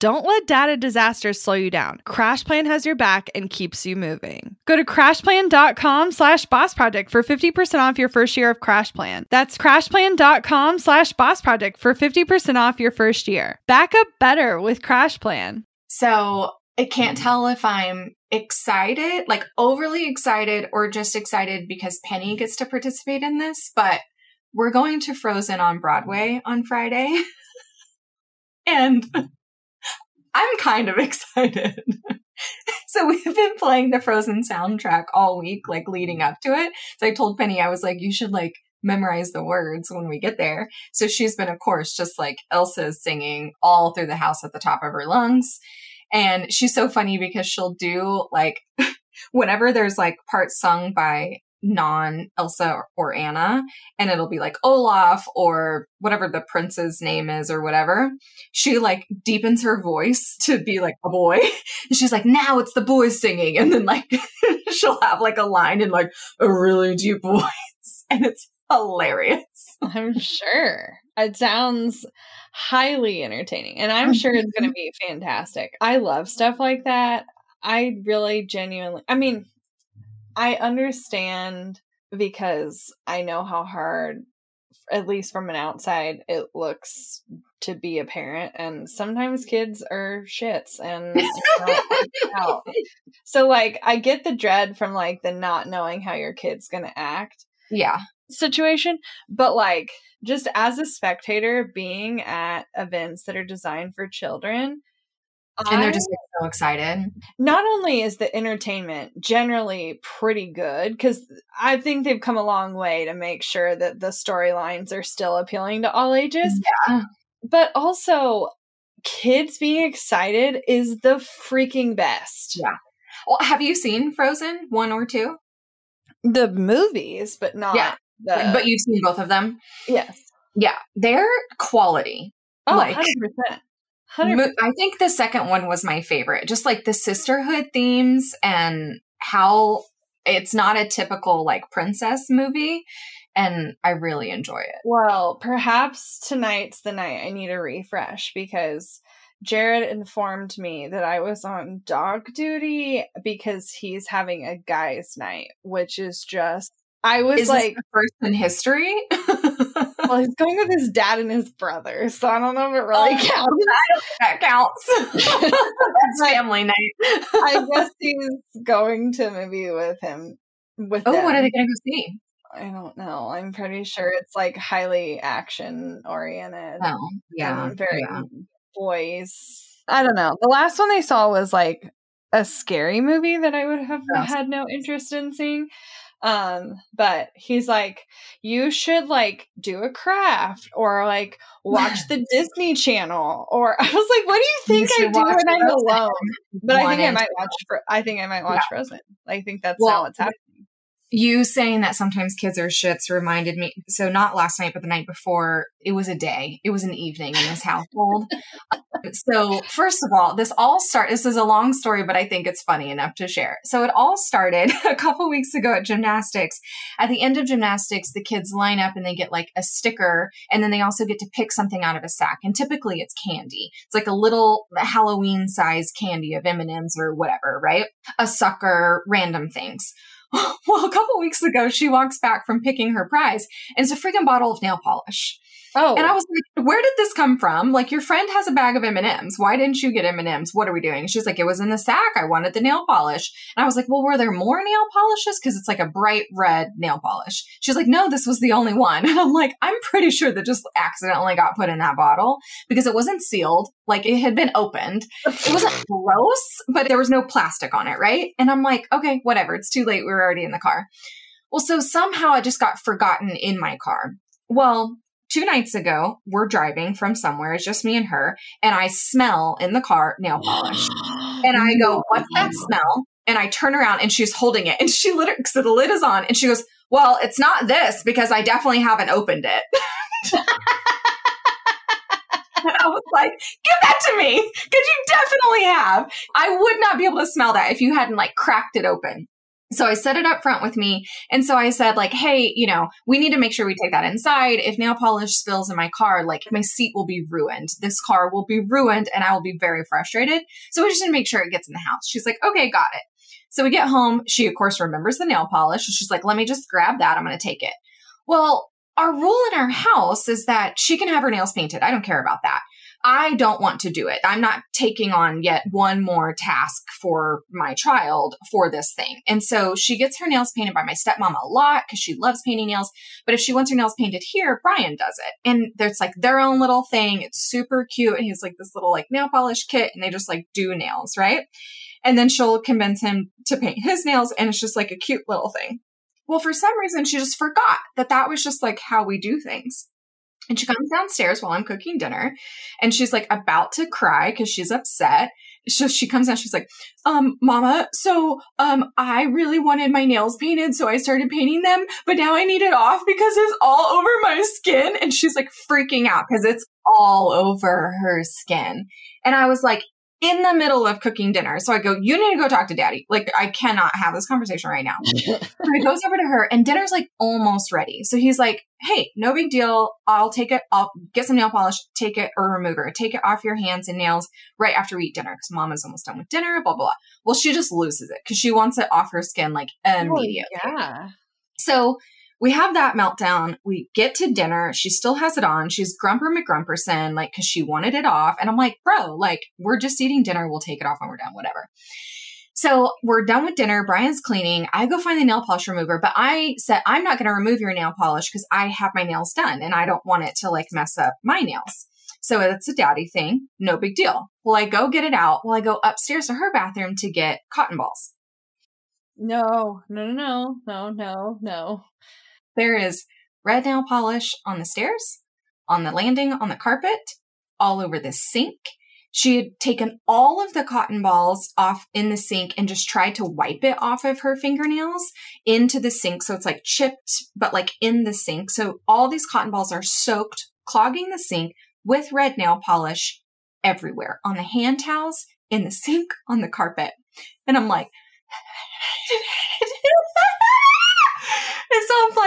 Don't let data disasters slow you down. CrashPlan has your back and keeps you moving. Go to crashplan.com slash boss project for 50% off your first year of CrashPlan. That's crashplan.com slash boss project for 50% off your first year. Back up better with CrashPlan. So I can't tell if I'm excited, like overly excited, or just excited because Penny gets to participate in this, but we're going to Frozen on Broadway on Friday. and I'm kind of excited. so we've been playing the Frozen soundtrack all week, like leading up to it. So I told Penny, I was like, you should like memorize the words when we get there. So she's been, of course, just like Elsa's singing all through the house at the top of her lungs. And she's so funny because she'll do like, whenever there's like parts sung by non Elsa or, or, Anna, and it'll be like Olaf or whatever the prince's name is or whatever. She like deepens her voice to be like a boy. And she's like, now it's the boys singing. And then like she'll have like a line in like a really deep voice. And it's hilarious. I'm sure. It sounds highly entertaining. And I'm sure it's going to mm-hmm. be fantastic. I love stuff like that. I really genuinely, I mean, I understand because I know how hard, at least from an outside, it looks to be a parent. And sometimes kids are shits and so like I get the dread from like the not knowing how your kid's gonna act. Yeah. Situation. But like just as a spectator being at events that are designed for children, and they're just so excited. Not only is the entertainment generally pretty good, because I think they've come a long way to make sure that the storylines are still appealing to all ages. Yeah. But also, kids being excited is the freaking best. Yeah. Well, have you seen Frozen one or two? The movies, but not. Yeah. The... But you've seen both of them? Yes. Yeah. They're quality. Oh, like, 100%. 100%. I think the second one was my favorite. Just like the sisterhood themes and how it's not a typical like princess movie and I really enjoy it. Well, perhaps tonight's the night I need a refresh because Jared informed me that I was on dog duty because he's having a guys' night, which is just I was is like first in history. well, he's going with his dad and his brother, so I don't know if it really oh, counts. that counts. That's family night. I guess he's going to maybe with him. With oh, them. what are they going to go see? I don't know. I'm pretty sure it's like highly action oriented. Oh, yeah, very yeah. boys. I don't know. The last one they saw was like a scary movie that I would have yes. had no interest in seeing. Um, but he's like, you should like do a craft or like watch the Disney Channel. Or I was like, what do you think you I do when I'm alone? But I think I might watch. for. I think I might watch yeah. Frozen. I think that's well, what's happening you saying that sometimes kids are shits reminded me so not last night but the night before it was a day. It was an evening in this household. Um, so first of all this all start this is a long story but i think it's funny enough to share. So it all started a couple weeks ago at gymnastics. At the end of gymnastics the kids line up and they get like a sticker and then they also get to pick something out of a sack and typically it's candy. It's like a little halloween size candy of m&ms or whatever right? A sucker random things well, a couple weeks ago, she walks back from picking her prize and it's a freaking bottle of nail polish. Oh. And I oh. was like, where did this come from? Like, your friend has a bag of M&Ms. Why didn't you get M&Ms? What are we doing? She's like, it was in the sack. I wanted the nail polish. And I was like, well, were there more nail polishes? Because it's like a bright red nail polish. She's like, no, this was the only one. And I'm like, I'm pretty sure that just accidentally got put in that bottle because it wasn't sealed. Like, it had been opened. It wasn't gross, but there was no plastic on it, right? And I'm like, okay, whatever. It's too late. We were already in the car. Well, so somehow it just got forgotten in my car. Well, two nights ago, we're driving from somewhere. It's just me and her. And I smell in the car nail polish. And I go, What's that smell? And I turn around and she's holding it. And she literally, so the lid is on. And she goes, Well, it's not this because I definitely haven't opened it. And I was like, give that to me because you definitely have. I would not be able to smell that if you hadn't like cracked it open. So I set it up front with me. And so I said, like, hey, you know, we need to make sure we take that inside. If nail polish spills in my car, like my seat will be ruined. This car will be ruined and I will be very frustrated. So we just need to make sure it gets in the house. She's like, okay, got it. So we get home. She, of course, remembers the nail polish. She's like, let me just grab that. I'm going to take it. Well, our rule in our house is that she can have her nails painted. I don't care about that. I don't want to do it. I'm not taking on yet one more task for my child for this thing. And so she gets her nails painted by my stepmom a lot because she loves painting nails. But if she wants her nails painted here, Brian does it. And there's like their own little thing. It's super cute. And he's like this little like nail polish kit and they just like do nails, right? And then she'll convince him to paint his nails and it's just like a cute little thing. Well, for some reason, she just forgot that that was just like how we do things. And she comes downstairs while I'm cooking dinner and she's like about to cry because she's upset. So she comes down, she's like, um, mama, so, um, I really wanted my nails painted. So I started painting them, but now I need it off because it's all over my skin. And she's like freaking out because it's all over her skin. And I was like, in the middle of cooking dinner. So I go, you need to go talk to daddy. Like, I cannot have this conversation right now. so he goes over to her and dinner's like almost ready. So he's like, Hey, no big deal. I'll take it. I'll get some nail polish, take it or remover, take it off your hands and nails right after we eat dinner. Cause mom is almost done with dinner, blah, blah, blah. Well, she just loses it because she wants it off her skin like immediately. Oh, yeah. So we have that meltdown. We get to dinner. She still has it on. She's Grumper McGrumperson, like, cause she wanted it off. And I'm like, bro, like, we're just eating dinner. We'll take it off when we're done, whatever. So we're done with dinner. Brian's cleaning. I go find the nail polish remover, but I said, I'm not going to remove your nail polish because I have my nails done and I don't want it to like mess up my nails. So it's a daddy thing. No big deal. Well, I go get it out. Well, I go upstairs to her bathroom to get cotton balls. No, no, no, no, no, no, no. There is red nail polish on the stairs, on the landing, on the carpet, all over the sink. She had taken all of the cotton balls off in the sink and just tried to wipe it off of her fingernails into the sink. So it's like chipped, but like in the sink. So all these cotton balls are soaked, clogging the sink with red nail polish everywhere on the hand towels, in the sink, on the carpet. And I'm like,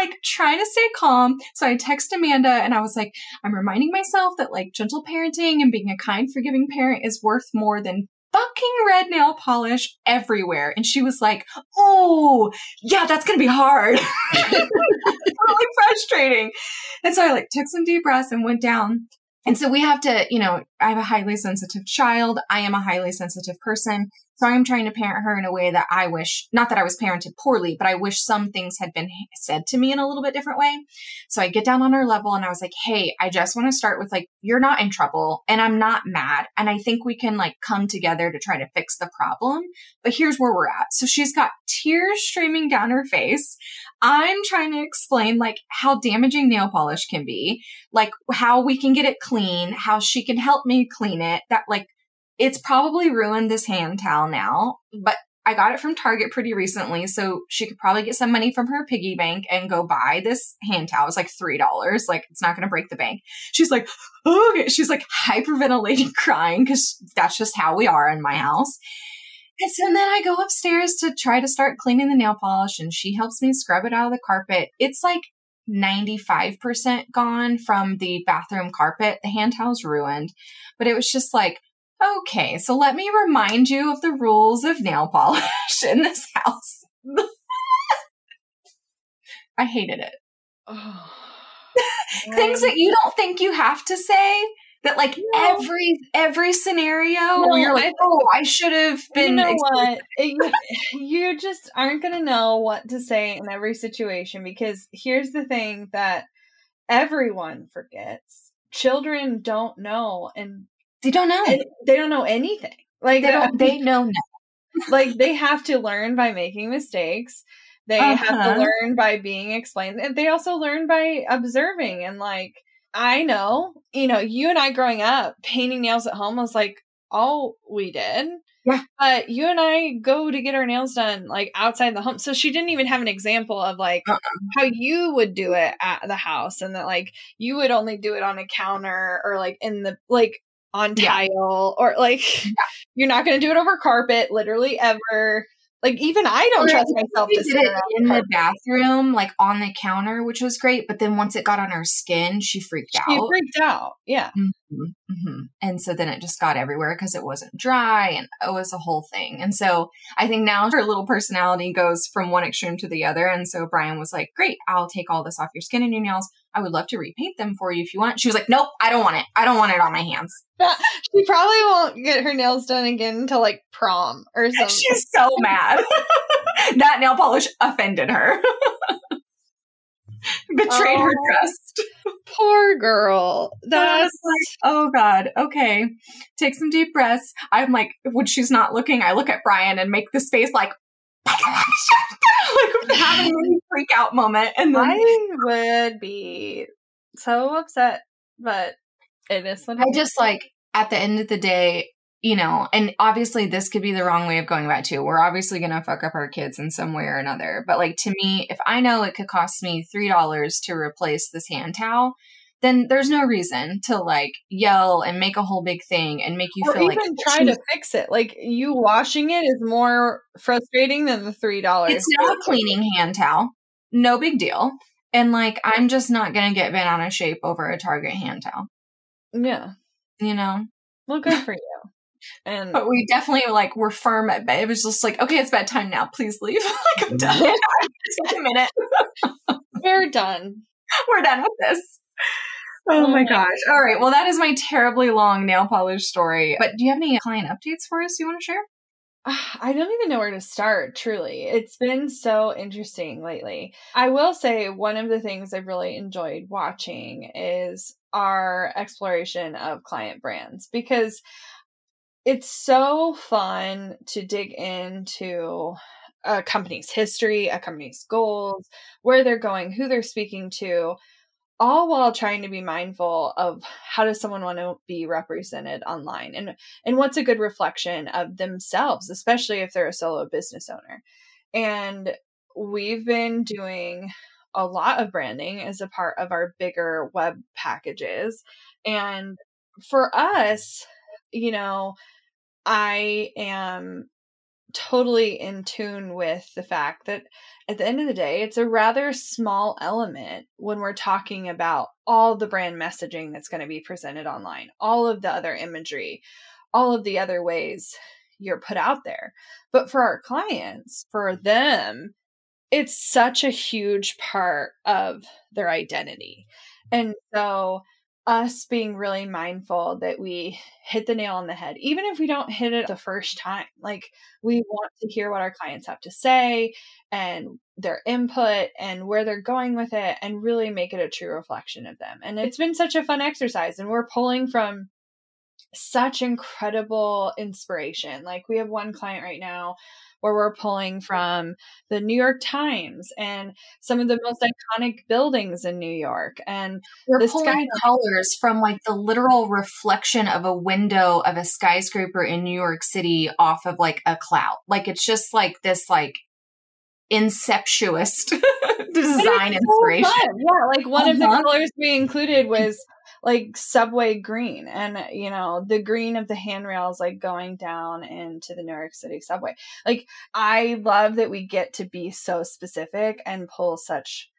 like trying to stay calm. So I text Amanda and I was like, I'm reminding myself that like gentle parenting and being a kind, forgiving parent is worth more than fucking red nail polish everywhere. And she was like, Oh, yeah, that's going to be hard. Really frustrating. And so I like took some deep breaths and went down. And so we have to, you know, I have a highly sensitive child. I am a highly sensitive person. So I'm trying to parent her in a way that I wish, not that I was parented poorly, but I wish some things had been said to me in a little bit different way. So I get down on her level and I was like, Hey, I just want to start with like, you're not in trouble and I'm not mad. And I think we can like come together to try to fix the problem. But here's where we're at. So she's got tears streaming down her face. I'm trying to explain like how damaging nail polish can be, like how we can get it clean, how she can help me clean it, that like it's probably ruined this hand towel now, mm-hmm. but I got it from Target pretty recently, so she could probably get some money from her piggy bank and go buy this hand towel. It's like three dollars. Like it's not going to break the bank. She's like, oh, okay. She's like hyperventilating, crying because that's just how we are in my mm-hmm. house. And so then I go upstairs to try to start cleaning the nail polish, and she helps me scrub it out of the carpet. It's like 95% gone from the bathroom carpet. The hand towel's ruined, but it was just like Okay, so let me remind you of the rules of nail polish in this house. I hated it. Oh. things that you don't think you have to say that like no. every every scenario no, you're like oh i should have been you know what you just aren't going to know what to say in every situation because here's the thing that everyone forgets children don't know and they don't know they don't know anything like they don't they know nothing like they have to learn by making mistakes they uh-huh. have to uh-huh. learn by being explained and they also learn by observing and like i know you know you and i growing up painting nails at home was like all we did yeah but you and i go to get our nails done like outside the home so she didn't even have an example of like uh-uh. how you would do it at the house and that like you would only do it on a counter or like in the like on tile yeah. or like yeah. you're not going to do it over carpet literally ever like even I don't or trust myself to did it in the bathroom, like on the counter, which was great. But then once it got on her skin, she freaked she out. She freaked out, yeah. Mm-hmm, mm-hmm. And so then it just got everywhere because it wasn't dry, and it was a whole thing. And so I think now her little personality goes from one extreme to the other. And so Brian was like, "Great, I'll take all this off your skin and your nails. I would love to repaint them for you if you want. She was like, Nope, I don't want it. I don't want it on my hands. she probably won't get her nails done again until like prom or something. She's so mad. that nail polish offended her. Betrayed oh, her trust. Poor girl. That's like, oh God. Okay. Take some deep breaths. I'm like, when she's not looking, I look at Brian and make this face like, like having a freak out moment. And then I would be so upset, but it is what I just like at the end of the day, you know, and obviously this could be the wrong way of going about it too. We're obviously going to fuck up our kids in some way or another. But like to me, if I know it could cost me $3 to replace this hand towel, then there's no reason to like yell and make a whole big thing and make you or feel even like try to fix it. Like you washing it is more frustrating than the three dollars. It's now a cleaning hand towel. No big deal. And like I'm just not gonna get bent out of shape over a Target hand towel. Yeah. You know? Well good for you. And but we definitely like were firm at bed. It was just like, okay, it's bedtime now. Please leave. like I'm done. Take a minute. We're done. We're done with this. Oh, oh my oh. gosh. All right. Well, that is my terribly long nail polish story. But do you have any client updates for us you want to share? Ah, I don't even know where to start, truly. It's been so interesting lately. I will say one of the things I've really enjoyed watching is our exploration of client brands because it's so fun to dig into a company's history, a company's goals, where they're going, who they're speaking to, all while trying to be mindful of how does someone want to be represented online and and what's a good reflection of themselves especially if they're a solo business owner. And we've been doing a lot of branding as a part of our bigger web packages. And for us you know i am totally in tune with the fact that at the end of the day, it's a rather small element when we're talking about all the brand messaging that's going to be presented online, all of the other imagery, all of the other ways you're put out there. But for our clients, for them, it's such a huge part of their identity. And so us being really mindful that we hit the nail on the head, even if we don't hit it the first time. Like, we mm-hmm. want to hear what our clients have to say and their input and where they're going with it and really make it a true reflection of them. And it's been such a fun exercise, and we're pulling from such incredible inspiration. Like, we have one client right now where we're pulling from the New York Times and some of the most iconic buildings in New York. And we're pulling sky- colors from like the literal reflection of a window of a skyscraper in New York City off of like a cloud. Like it's just like this like inceptuous design inspiration. So yeah, like one uh-huh. of the colors we included was like subway green and you know the green of the handrails like going down into the new york city subway. Like i love that we get to be so specific and pull such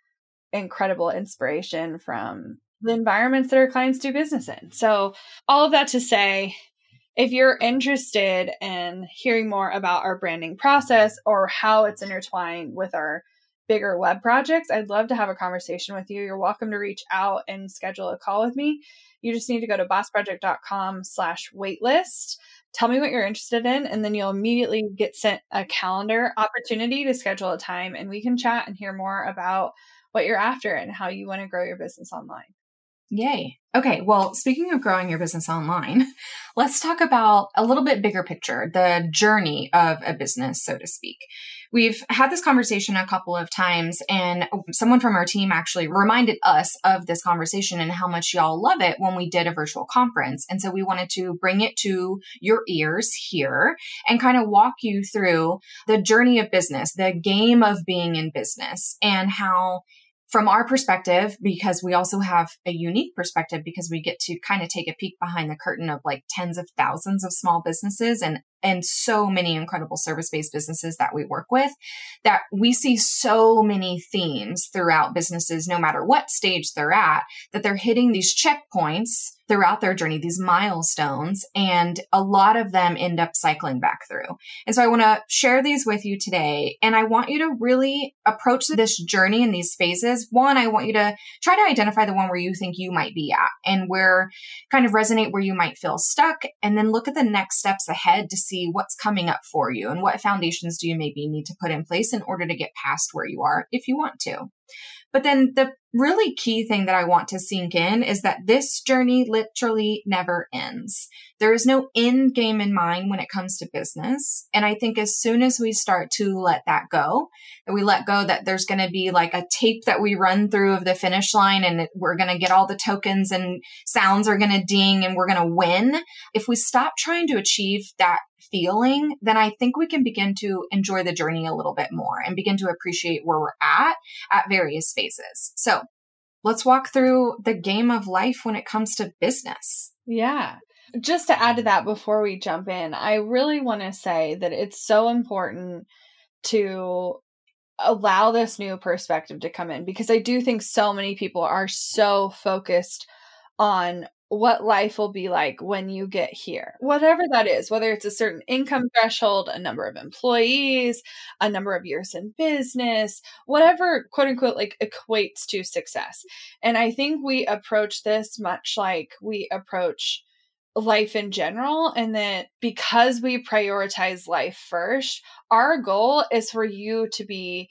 incredible inspiration from the environments that our clients do business in. So all of that to say if you're interested in hearing more about our branding process or how it's intertwined with our bigger web projects, I'd love to have a conversation with you. You're welcome to reach out and schedule a call with me. You just need to go to bossproject.com slash waitlist. Tell me what you're interested in, and then you'll immediately get sent a calendar opportunity to schedule a time and we can chat and hear more about what you're after and how you want to grow your business online. Yay. Okay, well, speaking of growing your business online, let's talk about a little bit bigger picture, the journey of a business, so to speak. We've had this conversation a couple of times, and someone from our team actually reminded us of this conversation and how much y'all love it when we did a virtual conference. And so we wanted to bring it to your ears here and kind of walk you through the journey of business, the game of being in business, and how from our perspective, because we also have a unique perspective because we get to kind of take a peek behind the curtain of like tens of thousands of small businesses and and so many incredible service-based businesses that we work with that we see so many themes throughout businesses no matter what stage they're at that they're hitting these checkpoints throughout their journey, these milestones, and a lot of them end up cycling back through. And so I want to share these with you today. And I want you to really approach this journey in these phases. One, I want you to try to identify the one where you think you might be at and where kind of resonate where you might feel stuck. And then look at the next steps ahead to see what's coming up for you and what foundations do you maybe need to put in place in order to get past where you are if you want to. But then the really key thing that I want to sink in is that this journey literally never ends. There is no end game in mind when it comes to business. And I think as soon as we start to let that go, that we let go that there's going to be like a tape that we run through of the finish line and we're going to get all the tokens and sounds are going to ding and we're going to win. If we stop trying to achieve that feeling, then I think we can begin to enjoy the journey a little bit more and begin to appreciate where we're at at various phases. So let's walk through the game of life when it comes to business. Yeah. Just to add to that before we jump in, I really want to say that it's so important to allow this new perspective to come in because I do think so many people are so focused on what life will be like when you get here, whatever that is, whether it's a certain income threshold, a number of employees, a number of years in business, whatever quote unquote like equates to success. And I think we approach this much like we approach life in general and that because we prioritize life first our goal is for you to be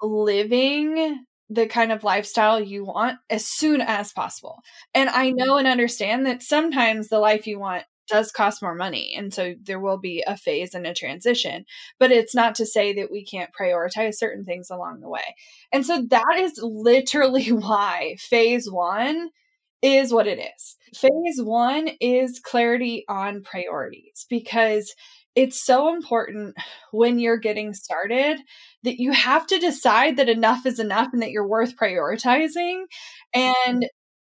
living the kind of lifestyle you want as soon as possible. And I mm-hmm. know and understand that sometimes the life you want does cost more money. And so there will be a phase and a transition. But it's not to say that we can't prioritize certain things along the way. And so that is literally why phase one is what it is. Phase one is clarity on priorities because it's so important when you're getting started that you have to decide that enough is enough and that you're worth prioritizing. And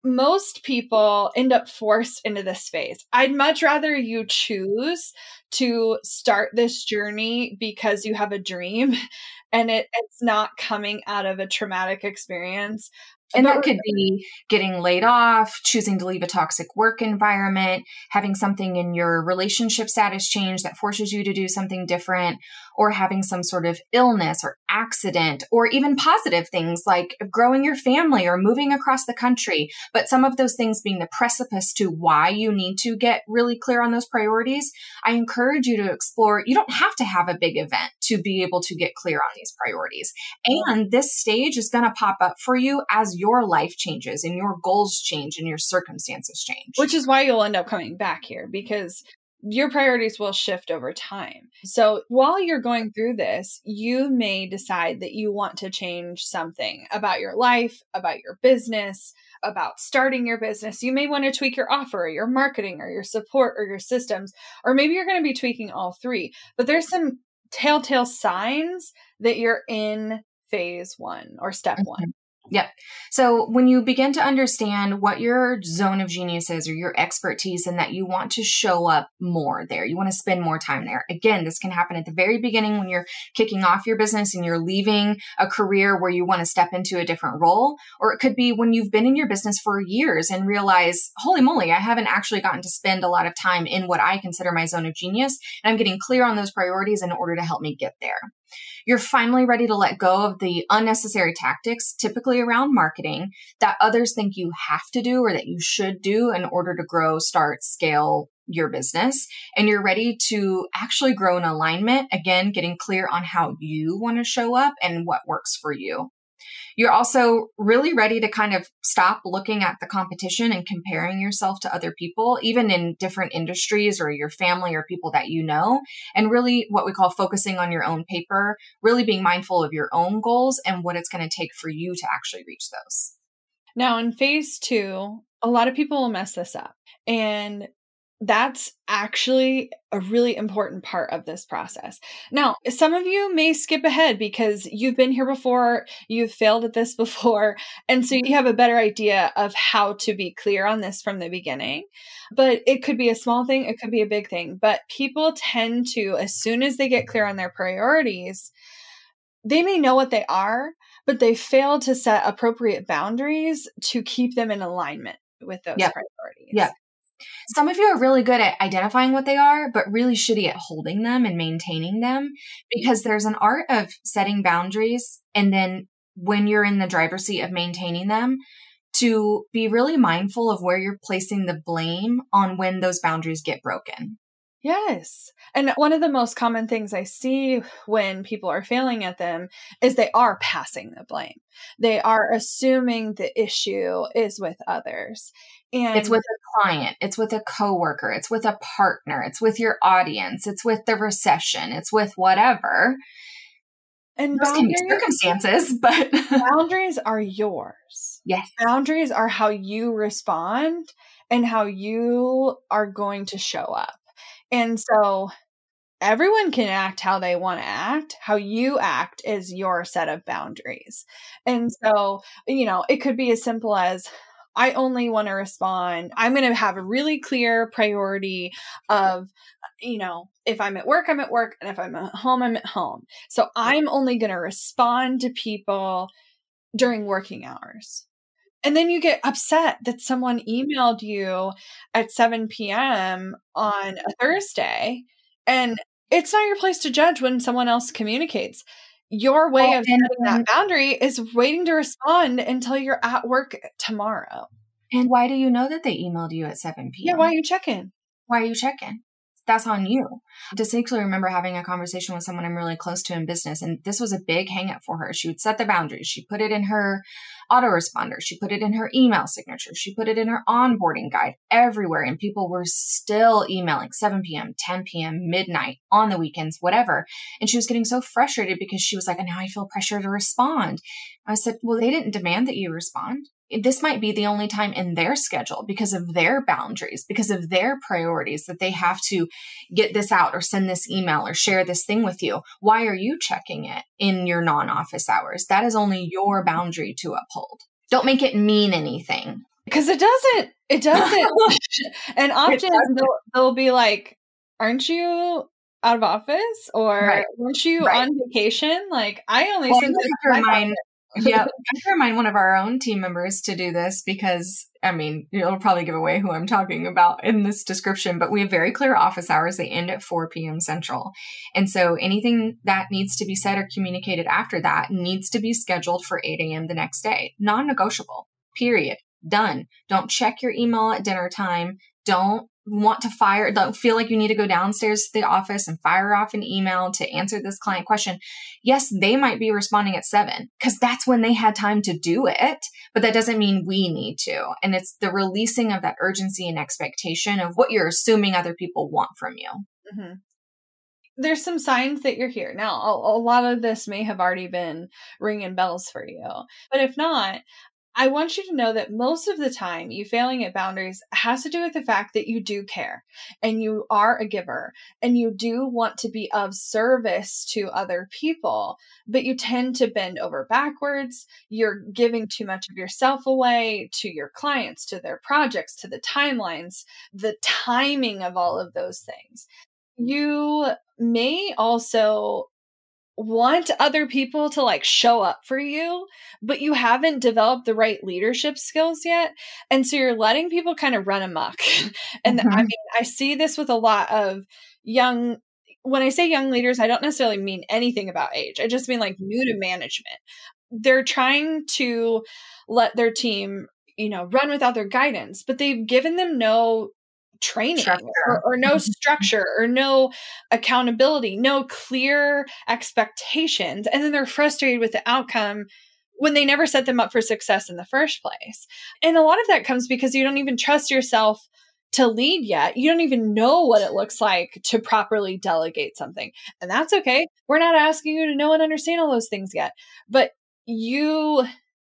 most people end up forced into this phase. I'd much rather you choose to start this journey because you have a dream and it, it's not coming out of a traumatic experience and that could be getting laid off, choosing to leave a toxic work environment, having something in your relationship status change that forces you to do something different, or having some sort of illness or accident, or even positive things like growing your family or moving across the country. But some of those things being the precipice to why you need to get really clear on those priorities, I encourage you to explore. You don't have to have a big event to be able to get clear on these priorities. And this stage is going to pop up for you as your life changes and your goals change and your circumstances change. Which is why you'll end up coming back here because your priorities will shift over time. So while you're going through this, you may decide that you want to change something about your life, about your business, about starting your business. You may want to tweak your offer, or your marketing, or your support, or your systems, or maybe you're going to be tweaking all three. But there's some telltale signs that you're in phase one or step mm-hmm. one. Yep. So when you begin to understand what your zone of genius is or your expertise and that you want to show up more there, you want to spend more time there. Again, this can happen at the very beginning when you're kicking off your business and you're leaving a career where you want to step into a different role. Or it could be when you've been in your business for years and realize, holy moly, I haven't actually gotten to spend a lot of time in what I consider my zone of genius. And I'm getting clear on those priorities in order to help me get there. You're finally ready to let go of the unnecessary tactics, typically around marketing, that others think you have to do or that you should do in order to grow, start, scale your business. And you're ready to actually grow in alignment. Again, getting clear on how you want to show up and what works for you. You're also really ready to kind of stop looking at the competition and comparing yourself to other people, even in different industries or your family or people that you know, and really what we call focusing on your own paper, really being mindful of your own goals and what it's going to take for you to actually reach those. Now, in phase two, a lot of people will mess this up. And that's actually a really important part of this process. Now, some of you may skip ahead because you've been here before, you've failed at this before, and so you have a better idea of how to be clear on this from the beginning. But it could be a small thing, it could be a big thing. But people tend to, as soon as they get clear on their priorities, they may know what they are, but they fail to set appropriate boundaries to keep them in alignment with those priorities. Yeah. Some of you are really good at identifying what they are, but really shitty at holding them and maintaining them because there's an art of setting boundaries. And then when you're in the driver's seat of maintaining them, to be really mindful of where you're placing the blame on when those boundaries get broken. Yes. And one of the most common things I see when people are failing at them is they are passing the blame. They are assuming the issue is with others. And it's with a client, it's with a coworker, it's with a partner, it's with your audience, it's with the recession, it's with whatever. And boundaries, circumstances, but boundaries are yours. Yes. Boundaries are how you respond and how you are going to show up. And so everyone can act how they want to act. How you act is your set of boundaries. And so, you know, it could be as simple as I only want to respond. I'm going to have a really clear priority of, you know, if I'm at work, I'm at work. And if I'm at home, I'm at home. So I'm only going to respond to people during working hours. And then you get upset that someone emailed you at 7 p.m. on a Thursday. And it's not your place to judge when someone else communicates. Your way oh, of setting that boundary is waiting to respond until you're at work tomorrow. And why do you know that they emailed you at 7 p.m.? Yeah, why are you checking? Why are you checking? That's on you. Distinctly remember having a conversation with someone I'm really close to in business, and this was a big hangup for her. She would set the boundaries. She put it in her autoresponder. She put it in her email signature. She put it in her onboarding guide everywhere. And people were still emailing 7 p.m., 10 p.m., midnight, on the weekends, whatever. And she was getting so frustrated because she was like, now I feel pressure to respond. I said, well, they didn't demand that you respond this might be the only time in their schedule because of their boundaries, because of their priorities that they have to get this out or send this email or share this thing with you. Why are you checking it in your non office hours? That is only your boundary to uphold. Don't make it mean anything. Because it doesn't. It doesn't. and often they'll, they'll be like, Aren't you out of office or right. weren't you right. on vacation? Like I only well, sent this yeah, I remind one of our own team members to do this because I mean, it'll probably give away who I'm talking about in this description, but we have very clear office hours. They end at 4 p.m. Central. And so anything that needs to be said or communicated after that needs to be scheduled for 8 a.m. the next day. Non negotiable, period. Done. Don't check your email at dinner time. Don't want to fire, don't feel like you need to go downstairs to the office and fire off an email to answer this client question. Yes, they might be responding at seven because that's when they had time to do it, but that doesn't mean we need to. And it's the releasing of that urgency and expectation of what you're assuming other people want from you. Mm-hmm. There's some signs that you're here. Now, a, a lot of this may have already been ringing bells for you, but if not, I want you to know that most of the time, you failing at boundaries has to do with the fact that you do care and you are a giver and you do want to be of service to other people, but you tend to bend over backwards. You're giving too much of yourself away to your clients, to their projects, to the timelines, the timing of all of those things. You may also want other people to like show up for you, but you haven't developed the right leadership skills yet. And so you're letting people kind of run amok. and mm-hmm. I mean, I see this with a lot of young when I say young leaders, I don't necessarily mean anything about age. I just mean like new to management. They're trying to let their team, you know, run without their guidance, but they've given them no training or, or, no structure or no accountability, no clear expectations. And then they're frustrated with the outcome when they never set them up for success in the first place. And a lot of that comes because you don't even trust yourself to lead yet. You don't even know what it looks like to properly delegate something. And that's okay. We're not asking you to know and understand all those things yet. But you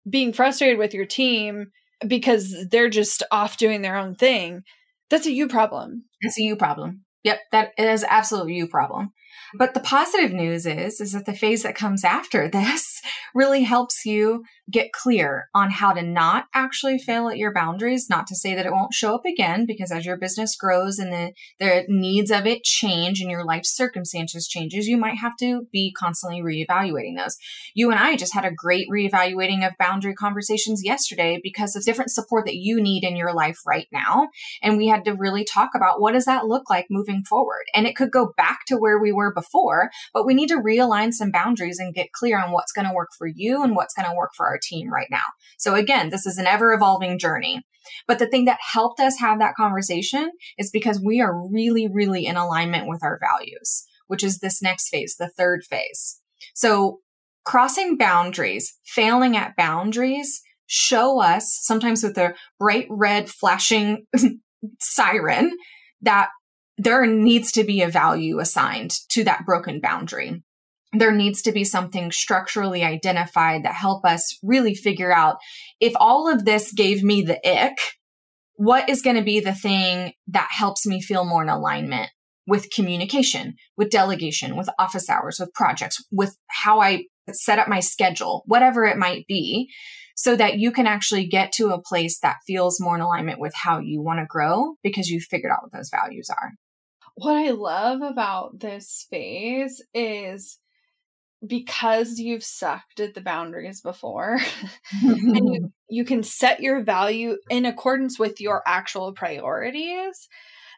being frustrated with your team because they're just off doing their own thing, that's a you problem. It's a you problem. Yep, that is absolutely you problem. But the positive news is, is that the phase that comes after this really helps you get clear on how to not actually fail at your boundaries. Not to say that it won't show up again, because as your business grows and the, the needs of it change and your life circumstances changes, you might have to be constantly reevaluating those. You and I just had a great reevaluating of boundary conversations yesterday because of different support that you need in your life right now. And we had to really talk about what does that look like moving forward? And it could go back to where we were before, but we need to realign some boundaries and get clear on what's going to work for you and what's going to work for our team right now. So again, this is an ever evolving journey. But the thing that helped us have that conversation is because we are really, really in alignment with our values, which is this next phase, the third phase. So crossing boundaries, failing at boundaries show us sometimes with a bright red flashing siren that there needs to be a value assigned to that broken boundary. There needs to be something structurally identified that help us really figure out if all of this gave me the ick, what is going to be the thing that helps me feel more in alignment with communication, with delegation, with office hours, with projects, with how I set up my schedule, whatever it might be, so that you can actually get to a place that feels more in alignment with how you want to grow because you figured out what those values are what I love about this phase is because you've sucked at the boundaries before and you, you can set your value in accordance with your actual priorities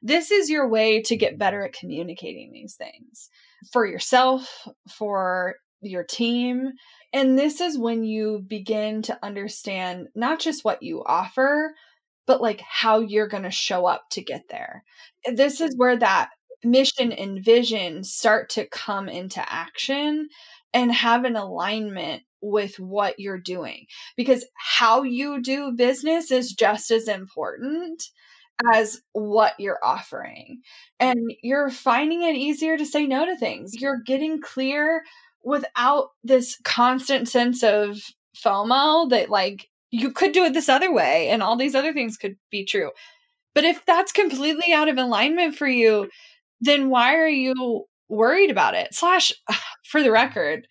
this is your way to get better at communicating these things for yourself for your team and this is when you begin to understand not just what you offer but like how you're going to show up to get there. This is where that mission and vision start to come into action and have an alignment with what you're doing because how you do business is just as important as what you're offering. And you're finding it easier to say no to things. You're getting clear without this constant sense of FOMO that like you could do it this other way and all these other things could be true. But if that's completely out of alignment for you, then why are you worried about it? Slash, for the record,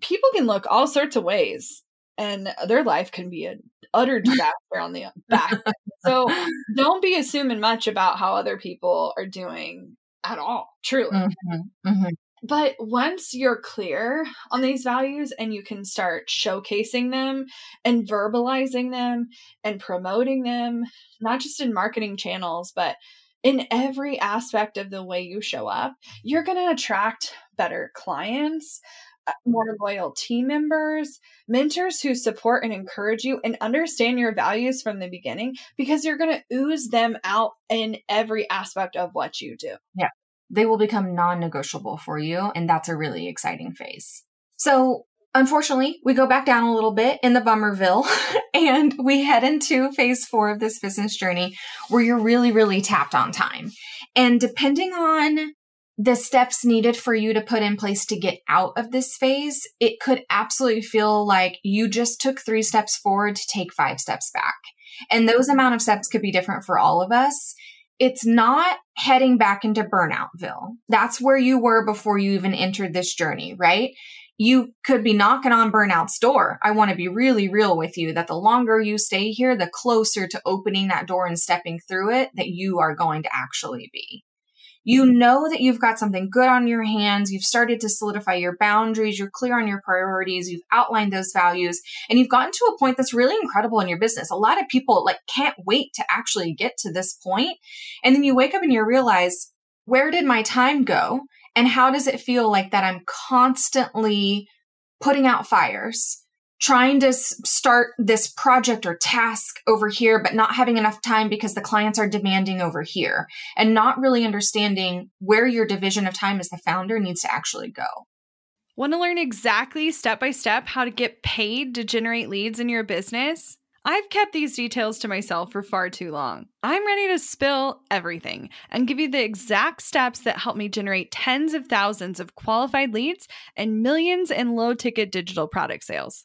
people can look all sorts of ways and their life can be an utter disaster on the back. So don't be assuming much about how other people are doing at all, truly. Mm-hmm, mm-hmm. But once you're clear on these values and you can start showcasing them and verbalizing them and promoting them, not just in marketing channels, but in every aspect of the way you show up, you're going to attract better clients, uh, more loyal team members, mentors who support and encourage you and understand your values from the beginning because you're going to ooze them out in every aspect of what you do. Yeah they will become non negotiable for you. And that's a really exciting phase. So unfortunately, we go back down a little bit in the Bummerville and we head into phase four of this business journey where you're really, really tapped on time. And depending on the steps needed for you to put in place to get out of this phase, it could absolutely feel like you just took three steps forward to take five steps back. And those amount of steps could be different for all of us it's not heading back into Burnoutville. That's where you were before you even entered this journey, right? You could be knocking on burnout's door. I want to be really real with you that the longer you stay here, the closer to opening that door and stepping through it that you are going to actually be. You know that you've got something good on your hands. You've started to solidify your boundaries. You're clear on your priorities. You've outlined those values and you've gotten to a point that's really incredible in your business. A lot of people like can't wait to actually get to this point. And then you wake up and you realize, where did my time go? And how does it feel like that I'm constantly putting out fires, trying to start this project or task over here, but not having enough time because the clients are demanding over here and not really understanding where your division of time as the founder needs to actually go. Want to learn exactly step by step how to get paid to generate leads in your business? I've kept these details to myself for far too long. I'm ready to spill everything and give you the exact steps that help me generate tens of thousands of qualified leads and millions in low ticket digital product sales.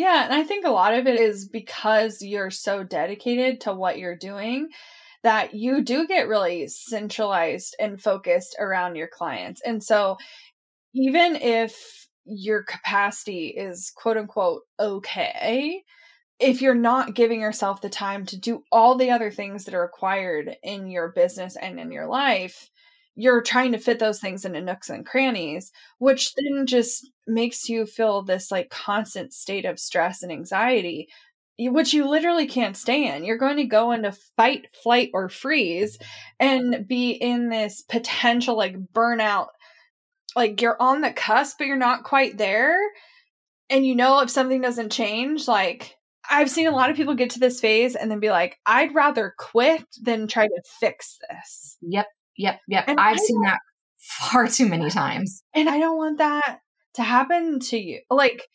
Yeah, and I think a lot of it is because you're so dedicated to what you're doing that you do get really centralized and focused around your clients. And so even if your capacity is quote unquote okay, if you're not giving yourself the time to do all the other things that are required in your business and in your life, you're trying to fit those things into nooks and crannies, which then just makes you feel this like constant state of stress and anxiety, which you literally can't stay in. You're going to go into fight, flight, or freeze and be in this potential like burnout. Like you're on the cusp, but you're not quite there. And you know, if something doesn't change, like I've seen a lot of people get to this phase and then be like, I'd rather quit than try to fix this. Yep. Yep, yep. And I've seen that far too many times. And I don't want that to happen to you. Like,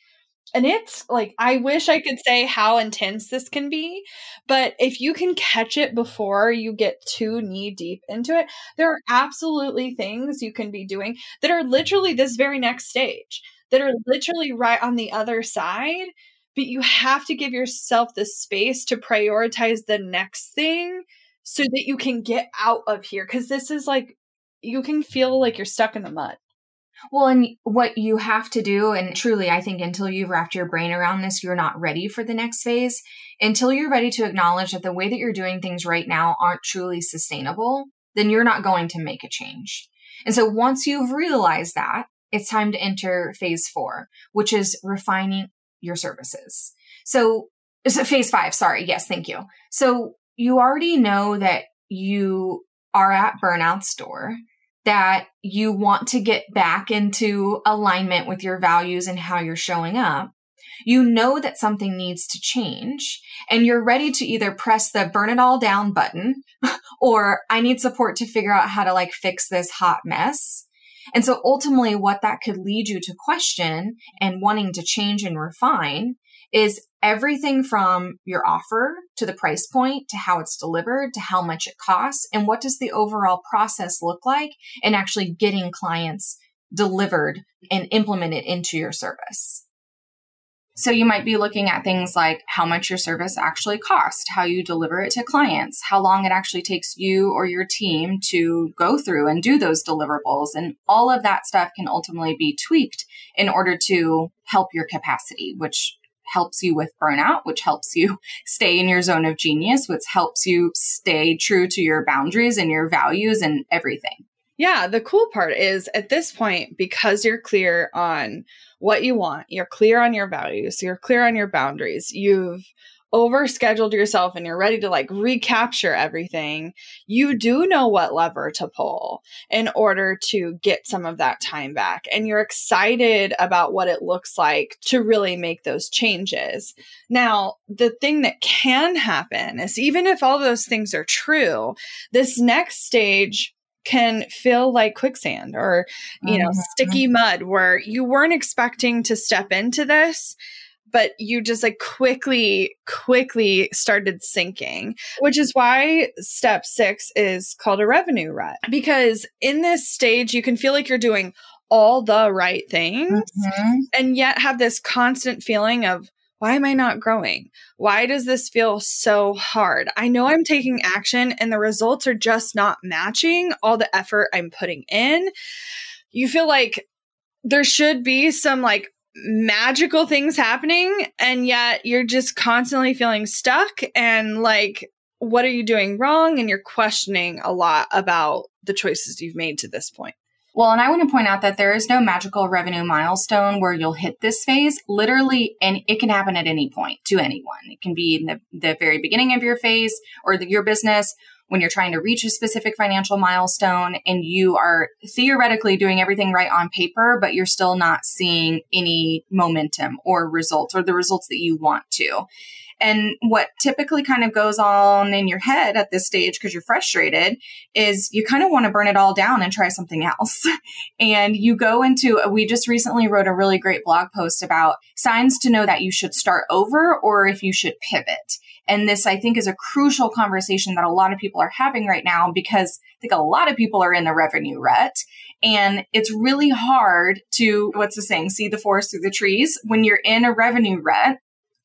and it's like, I wish I could say how intense this can be, but if you can catch it before you get too knee deep into it, there are absolutely things you can be doing that are literally this very next stage, that are literally right on the other side. But you have to give yourself the space to prioritize the next thing so that you can get out of here because this is like you can feel like you're stuck in the mud Well, and what you have to do, and truly, I think until you've wrapped your brain around this, you're not ready for the next phase. Until you're ready to acknowledge that the way that you're doing things right now aren't truly sustainable, then you're not going to make a change. And so once you've realized that, it's time to enter phase four, which is refining your services. So, it phase five? Sorry. Yes. Thank you. So you already know that you are at burnout store that you want to get back into alignment with your values and how you're showing up, you know that something needs to change and you're ready to either press the burn it all down button or I need support to figure out how to like fix this hot mess. And so ultimately what that could lead you to question and wanting to change and refine is everything from your offer to the price point to how it's delivered to how much it costs and what does the overall process look like in actually getting clients delivered and implemented into your service. So you might be looking at things like how much your service actually costs, how you deliver it to clients, how long it actually takes you or your team to go through and do those deliverables. And all of that stuff can ultimately be tweaked in order to help your capacity, which helps you with burnout, which helps you stay in your zone of genius, which helps you stay true to your boundaries and your values and everything. Yeah, the cool part is at this point, because you're clear on what you want, you're clear on your values, you're clear on your boundaries, you've overscheduled yourself and you're ready to like recapture everything, you do know what lever to pull in order to get some of that time back. And you're excited about what it looks like to really make those changes. Now, the thing that can happen is even if all those things are true, this next stage can feel like quicksand or you know mm-hmm. sticky mud where you weren't expecting to step into this but you just like quickly, quickly started sinking, which is why step six is called a revenue rut. Because in this stage, you can feel like you're doing all the right things mm-hmm. and yet have this constant feeling of, why am I not growing? Why does this feel so hard? I know I'm taking action and the results are just not matching all the effort I'm putting in. You feel like there should be some like magical things happening and yet you're just constantly feeling stuck and like what are you doing wrong and you're questioning a lot about the choices you've made to this point well, and I want to point out that there is no magical revenue milestone where you'll hit this phase. Literally, and it can happen at any point to anyone. It can be in the, the very beginning of your phase or the, your business, when you're trying to reach a specific financial milestone and you are theoretically doing everything right on paper, but you're still not seeing any momentum or results or the results that you want to. And what typically kind of goes on in your head at this stage because you're frustrated is you kind of want to burn it all down and try something else. and you go into, we just recently wrote a really great blog post about signs to know that you should start over or if you should pivot. And this, I think, is a crucial conversation that a lot of people are having right now because I think a lot of people are in the revenue rut. And it's really hard to, what's the saying, see the forest through the trees when you're in a revenue rut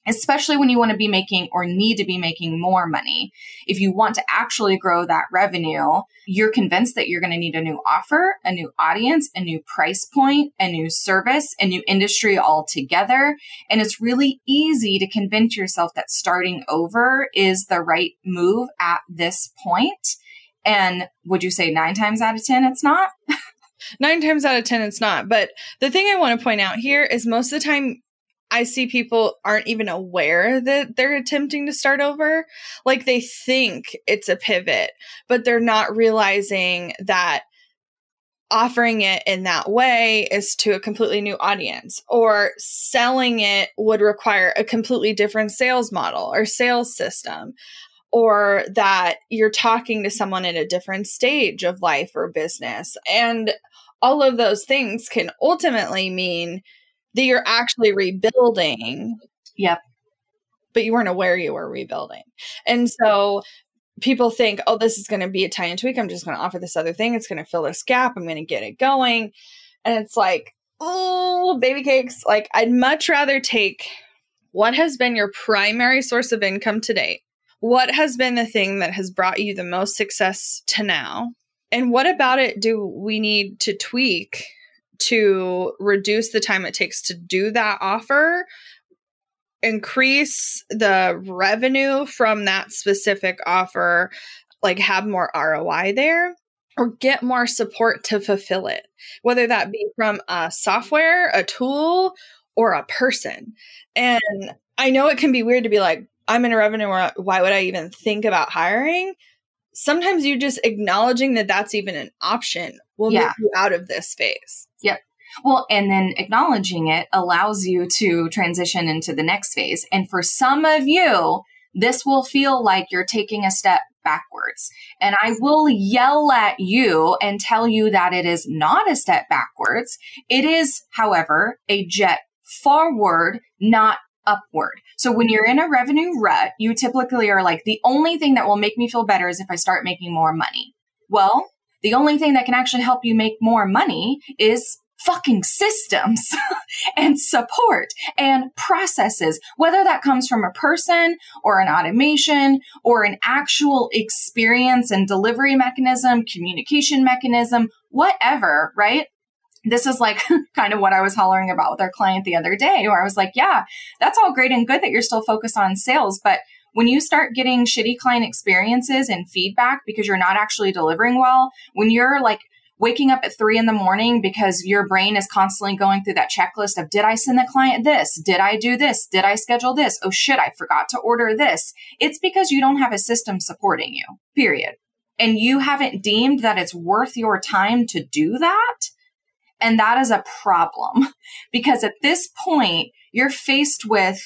especially when you want to be making or need to be making more money. If you want to actually grow that revenue, you're convinced that you're going to need a new offer, a new audience, a new price point, a new service, a new industry altogether. And it's really easy to convince yourself that starting over is the right move at this point. And would you say nine times out of 10, it's not? nine times out of 10, it's not. But the thing I want to point out here is most of the time, I see people aren't even aware that they're attempting to start over. Like they think it's a pivot, but they're not realizing that offering it in that way is to a completely new audience or selling it would require a completely different sales model or sales system or that you're talking to someone in a different stage of life or business and all of those things can ultimately mean that you're actually rebuilding. Yep. But you weren't aware you were rebuilding. And so people think, oh, this is going to be a tiny tweak. I'm just going to offer this other thing. It's going to fill this gap. I'm going to get it going. And it's like, oh, baby cakes. Like, I'd much rather take what has been your primary source of income to date? What has been the thing that has brought you the most success to now? And what about it do we need to tweak to reduce the time it takes to do that offer, increase the revenue from that specific offer, like have more ROI there, or get more support to fulfill it, whether that be from a software, a tool, or a person. And I know it can be weird to be like, I'm in a revenue, why would I even think about hiring? Sometimes you just acknowledging that that's even an option will yeah. you out of this phase. Yep. Well, and then acknowledging it allows you to transition into the next phase. And for some of you, this will feel like you're taking a step backwards. And I will yell at you and tell you that it is not a step backwards. It is, however, a jet forward, not upward. So when you're in a revenue rut, you typically are like, the only thing that will make me feel better is if I start making more money. Well, the only thing that can actually help you make more money is fucking systems and support and processes, whether that comes from a person or an automation or an actual experience and delivery mechanism, communication mechanism, whatever, right? This is like kind of what I was hollering about with our client the other day, where I was like, yeah, that's all great and good that you're still focused on sales, but when you start getting shitty client experiences and feedback because you're not actually delivering well, when you're like waking up at three in the morning because your brain is constantly going through that checklist of did I send the client this? Did I do this? Did I schedule this? Oh shit, I forgot to order this. It's because you don't have a system supporting you, period. And you haven't deemed that it's worth your time to do that. And that is a problem because at this point, you're faced with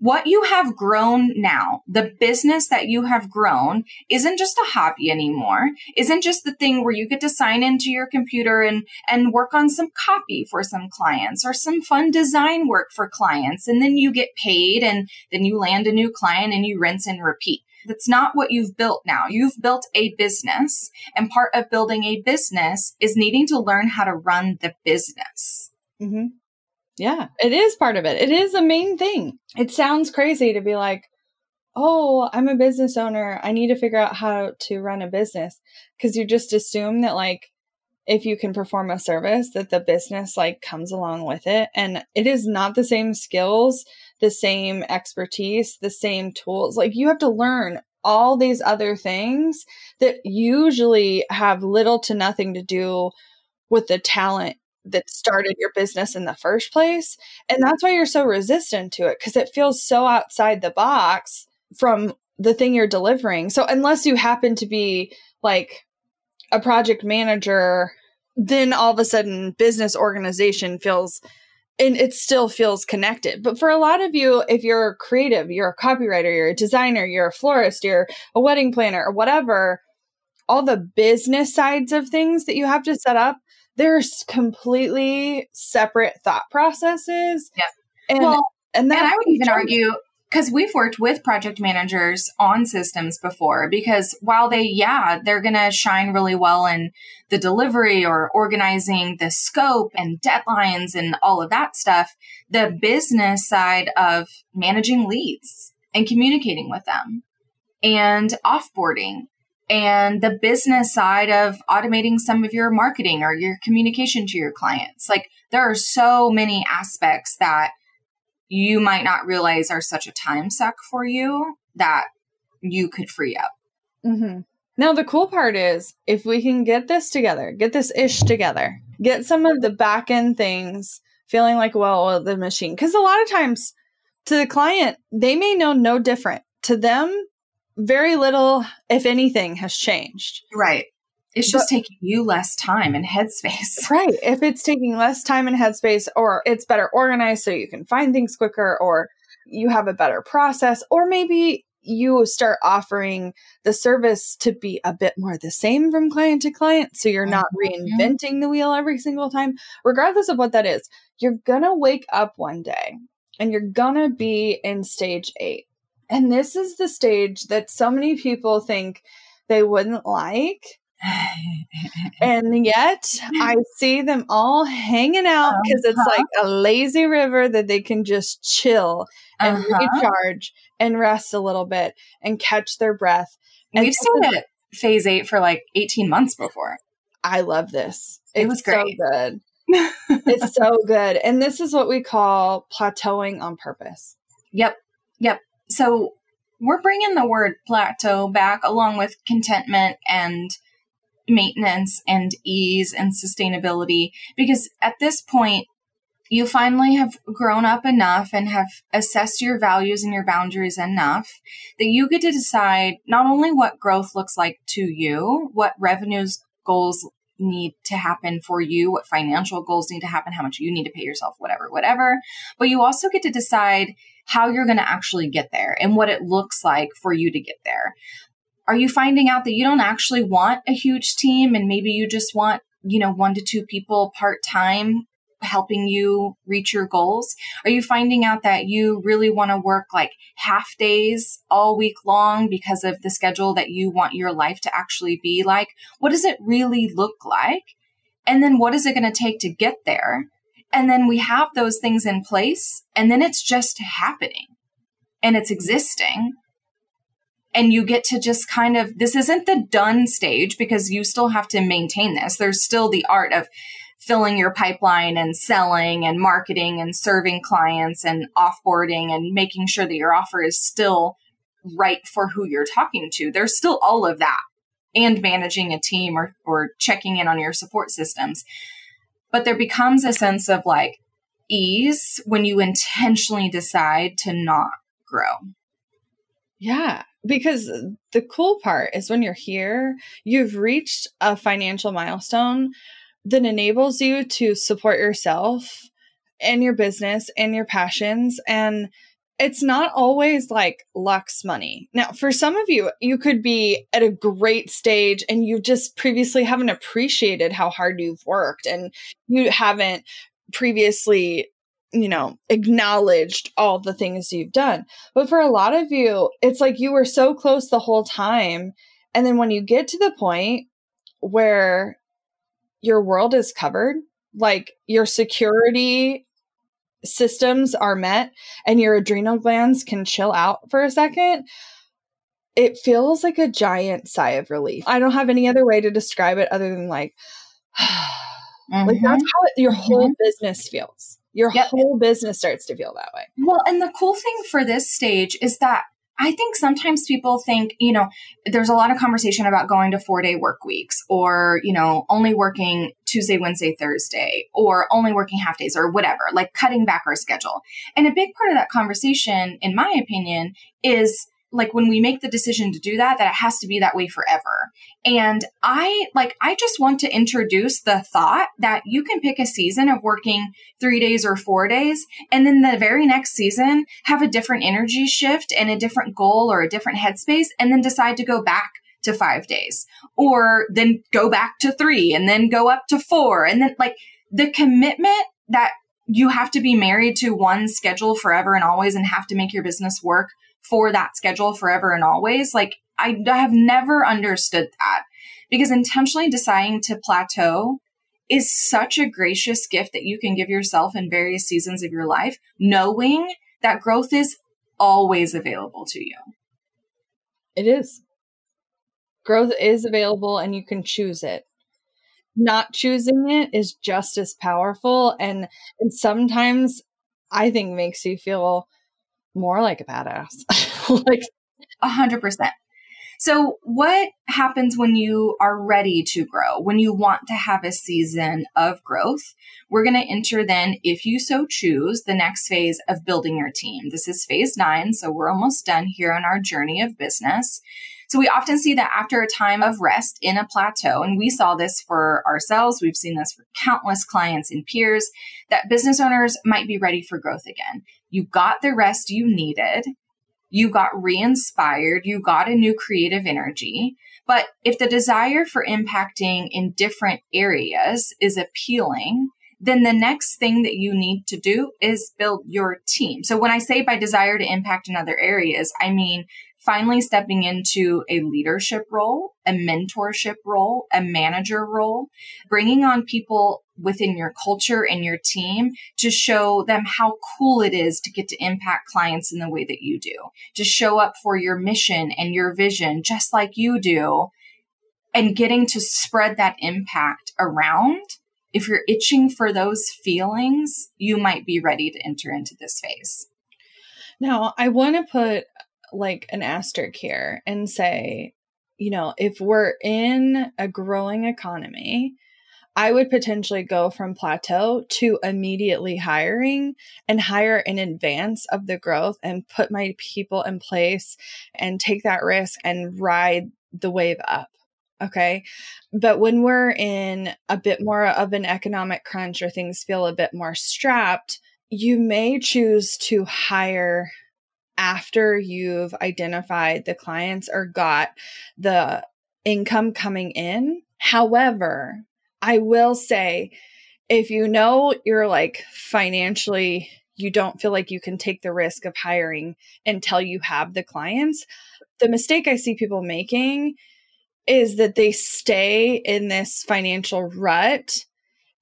what you have grown now, the business that you have grown isn't just a hobby anymore, isn't just the thing where you get to sign into your computer and, and work on some copy for some clients or some fun design work for clients. And then you get paid and then you land a new client and you rinse and repeat. That's not what you've built now. You've built a business and part of building a business is needing to learn how to run the business. Mm-hmm. Yeah, it is part of it. It is a main thing. It sounds crazy to be like, oh, I'm a business owner. I need to figure out how to run a business. Cause you just assume that like, if you can perform a service that the business like comes along with it and it is not the same skills the same expertise the same tools like you have to learn all these other things that usually have little to nothing to do with the talent that started your business in the first place. And that's why you're so resistant to it because it feels so outside the box from the thing you're delivering. So, unless you happen to be like a project manager, then all of a sudden business organization feels and it still feels connected. But for a lot of you, if you're creative, you're a copywriter, you're a designer, you're a florist, you're a wedding planner, or whatever, all the business sides of things that you have to set up there's completely separate thought processes. Yeah. And, well, and, and I would even argue because we've worked with project managers on systems before because while they yeah they're going to shine really well in the delivery or organizing the scope and deadlines and all of that stuff the business side of managing leads and communicating with them and offboarding and the business side of automating some of your marketing or your communication to your clients. Like there are so many aspects that you might not realize are such a time suck for you that you could free up. Mm-hmm. Now, the cool part is if we can get this together, get this ish together, get some of the back end things feeling like, well, the machine. Because a lot of times to the client, they may know no different. To them, very little, if anything, has changed. Right. It's just but, taking you less time and headspace. Right. If it's taking less time and headspace, or it's better organized so you can find things quicker, or you have a better process, or maybe you start offering the service to be a bit more the same from client to client. So you're not mm-hmm. reinventing the wheel every single time. Regardless of what that is, you're going to wake up one day and you're going to be in stage eight. And this is the stage that so many people think they wouldn't like. and yet I see them all hanging out because uh-huh. it's like a lazy river that they can just chill and uh-huh. recharge and rest a little bit and catch their breath. And we've seen it phase eight for like 18 months before. I love this. It's it was great. So good. it's so good. And this is what we call plateauing on purpose. Yep. Yep. So we're bringing the word plateau back along with contentment and maintenance and ease and sustainability because at this point you finally have grown up enough and have assessed your values and your boundaries enough that you get to decide not only what growth looks like to you, what revenues goals need to happen for you, what financial goals need to happen, how much you need to pay yourself, whatever, whatever. But you also get to decide how you're going to actually get there and what it looks like for you to get there. Are you finding out that you don't actually want a huge team and maybe you just want, you know, one to two people part time helping you reach your goals? Are you finding out that you really want to work like half days all week long because of the schedule that you want your life to actually be like? What does it really look like? And then what is it going to take to get there? And then we have those things in place and then it's just happening and it's existing. And you get to just kind of, this isn't the done stage because you still have to maintain this. There's still the art of filling your pipeline and selling and marketing and serving clients and offboarding and making sure that your offer is still right for who you're talking to. There's still all of that and managing a team or, or checking in on your support systems. But there becomes a sense of like ease when you intentionally decide to not grow. Yeah, because the cool part is when you're here, you've reached a financial milestone that enables you to support yourself and your business and your passions. And it's not always like Lux money. Now, for some of you, you could be at a great stage and you just previously haven't appreciated how hard you've worked and you haven't previously, you know, acknowledged all the things you've done. But for a lot of you, it's like you were so close the whole time. And then when you get to the point where your world is covered, like your security systems are met and your adrenal glands can chill out for a second, it feels like a giant sigh of relief. I don't have any other way to describe it other than like, mm-hmm. like that's how it, your mm-hmm. whole business feels. Your yep. whole business starts to feel that way. Well, and the cool thing for this stage is that I think sometimes people think, you know, there's a lot of conversation about going to four day work weeks or, you know, only working Tuesday, Wednesday, Thursday, or only working half days or whatever, like cutting back our schedule. And a big part of that conversation, in my opinion, is like when we make the decision to do that, that it has to be that way forever. And I like, I just want to introduce the thought that you can pick a season of working three days or four days. And then the very next season have a different energy shift and a different goal or a different headspace and then decide to go back to five days or then go back to three and then go up to four. And then like the commitment that you have to be married to one schedule forever and always and have to make your business work for that schedule forever and always. Like I have never understood that because intentionally deciding to plateau is such a gracious gift that you can give yourself in various seasons of your life, knowing that growth is always available to you. It is. Growth is available and you can choose it. Not choosing it is just as powerful and and sometimes I think makes you feel more like a badass. like a hundred percent. So what happens when you are ready to grow, when you want to have a season of growth? We're going to enter then, if you so choose, the next phase of building your team. This is phase nine. So we're almost done here on our journey of business. So we often see that after a time of rest in a plateau, and we saw this for ourselves, we've seen this for countless clients and peers, that business owners might be ready for growth again. You got the rest you needed. You got re inspired. You got a new creative energy. But if the desire for impacting in different areas is appealing, then the next thing that you need to do is build your team. So when I say by desire to impact in other areas, I mean finally stepping into a leadership role, a mentorship role, a manager role, bringing on people within your culture and your team to show them how cool it is to get to impact clients in the way that you do, to show up for your mission and your vision just like you do, and getting to spread that impact around if you're itching for those feelings, you might be ready to enter into this phase. Now, I want to put like an asterisk here and say, you know, if we're in a growing economy, I would potentially go from plateau to immediately hiring and hire in advance of the growth and put my people in place and take that risk and ride the wave up. Okay. But when we're in a bit more of an economic crunch or things feel a bit more strapped, you may choose to hire after you've identified the clients or got the income coming in. However, I will say if you know you're like financially, you don't feel like you can take the risk of hiring until you have the clients. The mistake I see people making is that they stay in this financial rut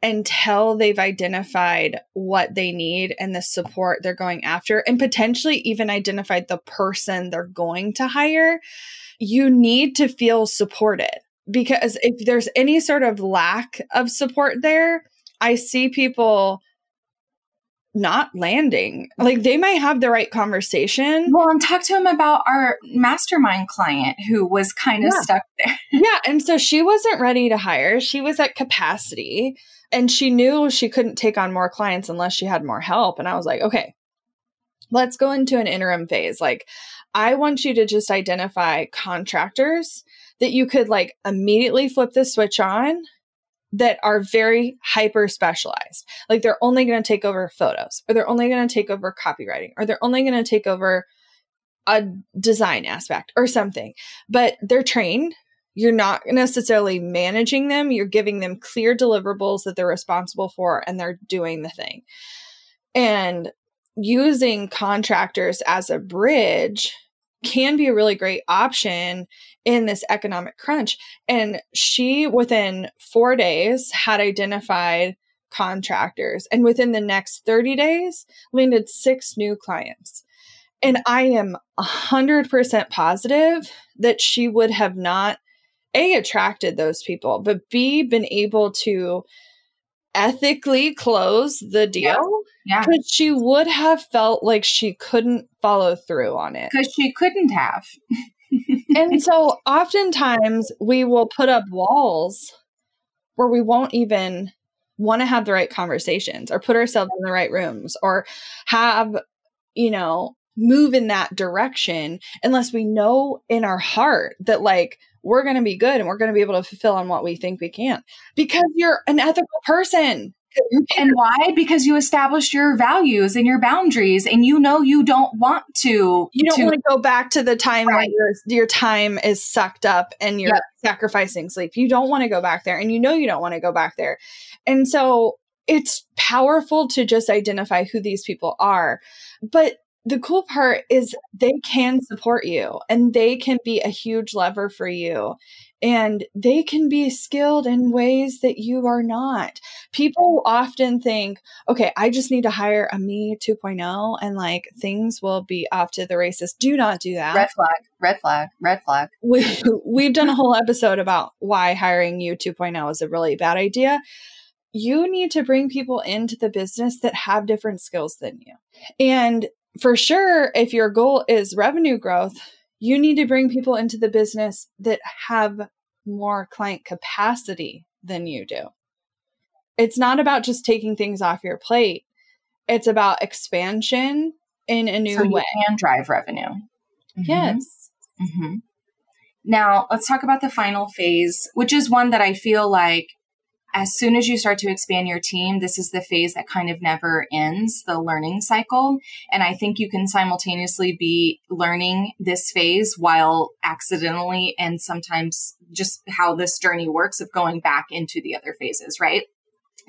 until they've identified what they need and the support they're going after, and potentially even identified the person they're going to hire, you need to feel supported. Because if there's any sort of lack of support there, I see people not landing. Like they might have the right conversation. Well, and talk to him about our mastermind client who was kind of yeah. stuck there. yeah. And so she wasn't ready to hire. She was at capacity and she knew she couldn't take on more clients unless she had more help. And I was like, okay, let's go into an interim phase. Like, I want you to just identify contractors that you could like immediately flip the switch on that are very hyper specialized. Like they're only going to take over photos or they're only going to take over copywriting or they're only going to take over a design aspect or something. But they're trained, you're not necessarily managing them, you're giving them clear deliverables that they're responsible for and they're doing the thing. And using contractors as a bridge can be a really great option in this economic crunch. And she, within four days, had identified contractors and within the next 30 days landed six new clients. And I am 100% positive that she would have not a, attracted those people, but B, been able to ethically close the deal. Yeah. Because yeah. she would have felt like she couldn't follow through on it. Because she couldn't have. and so oftentimes we will put up walls where we won't even want to have the right conversations or put ourselves in the right rooms or have, you know, move in that direction unless we know in our heart that like we're going to be good and we're going to be able to fulfill on what we think we can because you're an ethical person. And why? Because you established your values and your boundaries, and you know you don't want to. You don't to, want to go back to the time right. when your your time is sucked up and you're yep. sacrificing sleep. You don't want to go back there, and you know you don't want to go back there. And so it's powerful to just identify who these people are, but the cool part is they can support you and they can be a huge lever for you and they can be skilled in ways that you are not. People often think, okay, I just need to hire a me 2.0 and like things will be off to the races. Do not do that. Red flag, red flag, red flag. We, we've done a whole episode about why hiring you 2.0 is a really bad idea you need to bring people into the business that have different skills than you. And for sure, if your goal is revenue growth, you need to bring people into the business that have more client capacity than you do. It's not about just taking things off your plate. It's about expansion in a new so way. and drive revenue. Mm-hmm. Yes. Mm-hmm. Now, let's talk about the final phase, which is one that I feel like as soon as you start to expand your team, this is the phase that kind of never ends, the learning cycle. And I think you can simultaneously be learning this phase while accidentally and sometimes just how this journey works of going back into the other phases, right?